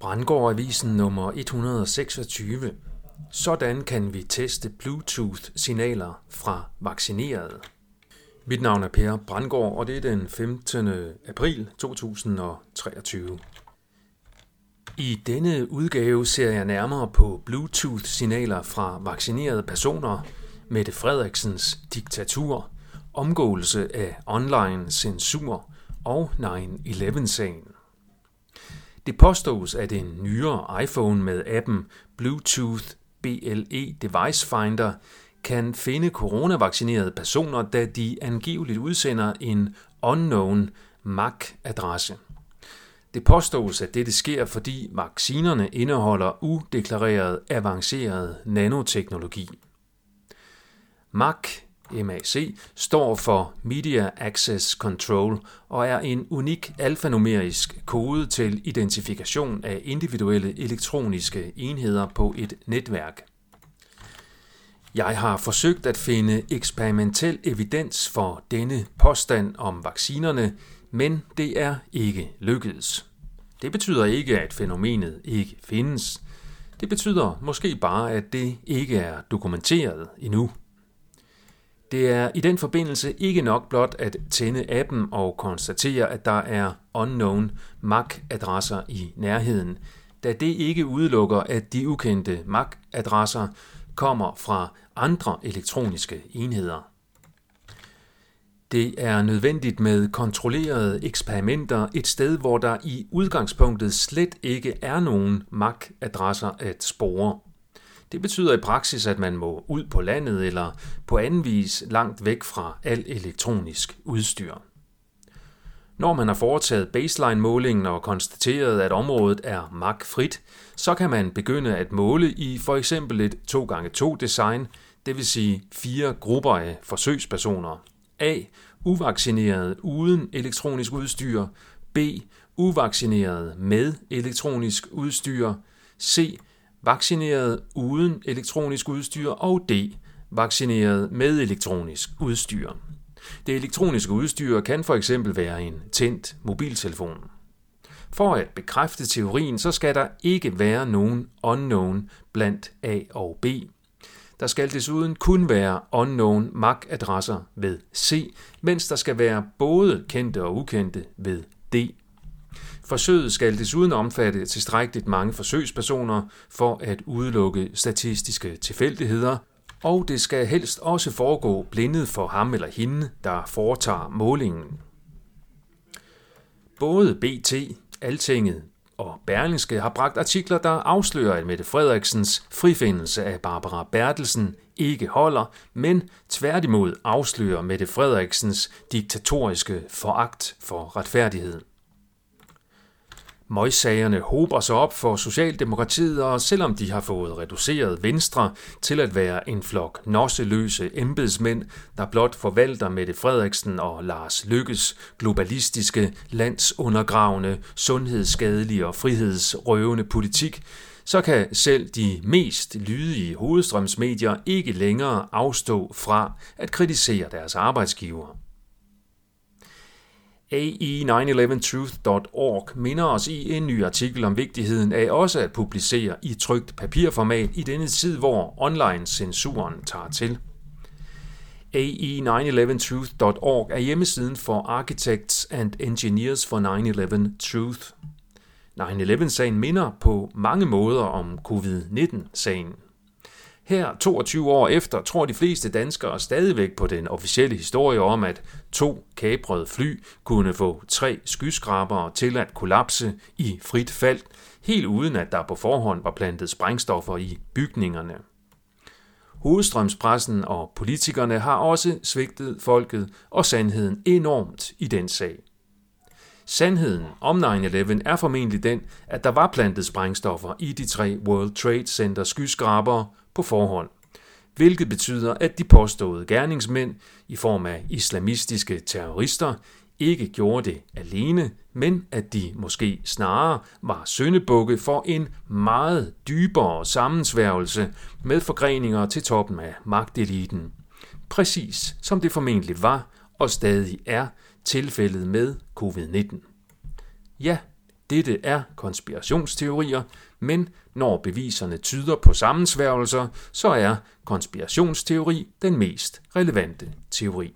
Brandgård Avisen nummer 126. Sådan kan vi teste Bluetooth-signaler fra vaccinerede. Mit navn er Per Brandgård, og det er den 15. april 2023. I denne udgave ser jeg nærmere på Bluetooth-signaler fra vaccinerede personer, Mette Frederiksens diktatur, omgåelse af online censur og 9-11-sagen. Det påstås, at en nyere iPhone med appen Bluetooth BLE Device Finder kan finde coronavaccinerede personer, da de angiveligt udsender en unknown MAC-adresse. Det påstås, at dette sker, fordi vaccinerne indeholder udeklareret avanceret nanoteknologi. MAC MAC, står for Media Access Control og er en unik alfanumerisk kode til identifikation af individuelle elektroniske enheder på et netværk. Jeg har forsøgt at finde eksperimentel evidens for denne påstand om vaccinerne, men det er ikke lykkedes. Det betyder ikke, at fænomenet ikke findes. Det betyder måske bare, at det ikke er dokumenteret endnu. Det er i den forbindelse ikke nok blot at tænde appen og konstatere, at der er unknown MAC-adresser i nærheden, da det ikke udelukker, at de ukendte MAC-adresser kommer fra andre elektroniske enheder. Det er nødvendigt med kontrollerede eksperimenter et sted, hvor der i udgangspunktet slet ikke er nogen MAC-adresser at spore. Det betyder i praksis, at man må ud på landet eller på anden vis langt væk fra al elektronisk udstyr. Når man har foretaget baseline-målingen og konstateret, at området er magfrit, så kan man begynde at måle i for eksempel et 2x2 design, det vil sige fire grupper af forsøgspersoner. A. Uvaccineret uden elektronisk udstyr. B. Uvaccineret med elektronisk udstyr. C vaccineret uden elektronisk udstyr, og D. Vaccineret med elektronisk udstyr. Det elektroniske udstyr kan for eksempel være en tændt mobiltelefon. For at bekræfte teorien, så skal der ikke være nogen unknown blandt A og B. Der skal desuden kun være unknown MAC-adresser ved C, mens der skal være både kendte og ukendte ved D. Forsøget skal desuden omfatte tilstrækkeligt mange forsøgspersoner for at udelukke statistiske tilfældigheder, og det skal helst også foregå blindet for ham eller hende, der foretager målingen. Både BT, Altinget og Berlingske har bragt artikler, der afslører, at Mette Frederiksens frifindelse af Barbara Bertelsen ikke holder, men tværtimod afslører Mette Frederiksens diktatoriske foragt for retfærdighed. Møgssagerne hober sig op for Socialdemokratiet, og selvom de har fået reduceret Venstre til at være en flok nosseløse embedsmænd, der blot forvalter Mette Frederiksen og Lars Lykkes globalistiske, landsundergravende, sundhedsskadelige og frihedsrøvende politik, så kan selv de mest lydige hovedstrømsmedier ikke længere afstå fra at kritisere deres arbejdsgiver. AE911truth.org minder os i en ny artikel om vigtigheden af også at publicere i trygt papirformat i denne tid, hvor online-censuren tager til. AE911truth.org er hjemmesiden for Architects and Engineers for 9-11 Truth. 9-11-sagen minder på mange måder om covid-19-sagen. Her, 22 år efter, tror de fleste danskere stadigvæk på den officielle historie om, at to kabrede fly kunne få tre skyskrabere til at kollapse i frit fald, helt uden at der på forhånd var plantet sprængstoffer i bygningerne. Hovedstrømspressen og politikerne har også svigtet folket og sandheden enormt i den sag. Sandheden om 9-11 er formentlig den, at der var plantet sprængstoffer i de tre World Trade Center skyskrabere på forhånd, hvilket betyder, at de påståede gerningsmænd i form af islamistiske terrorister ikke gjorde det alene, men at de måske snarere var søndebukke for en meget dybere sammensværgelse med forgreninger til toppen af magteliten. Præcis som det formentlig var og stadig er tilfældet med covid-19. Ja, Dette er konspirationsteorier, men når beviserne tyder på sammensværgelser, så er konspirationsteori den mest relevante teori.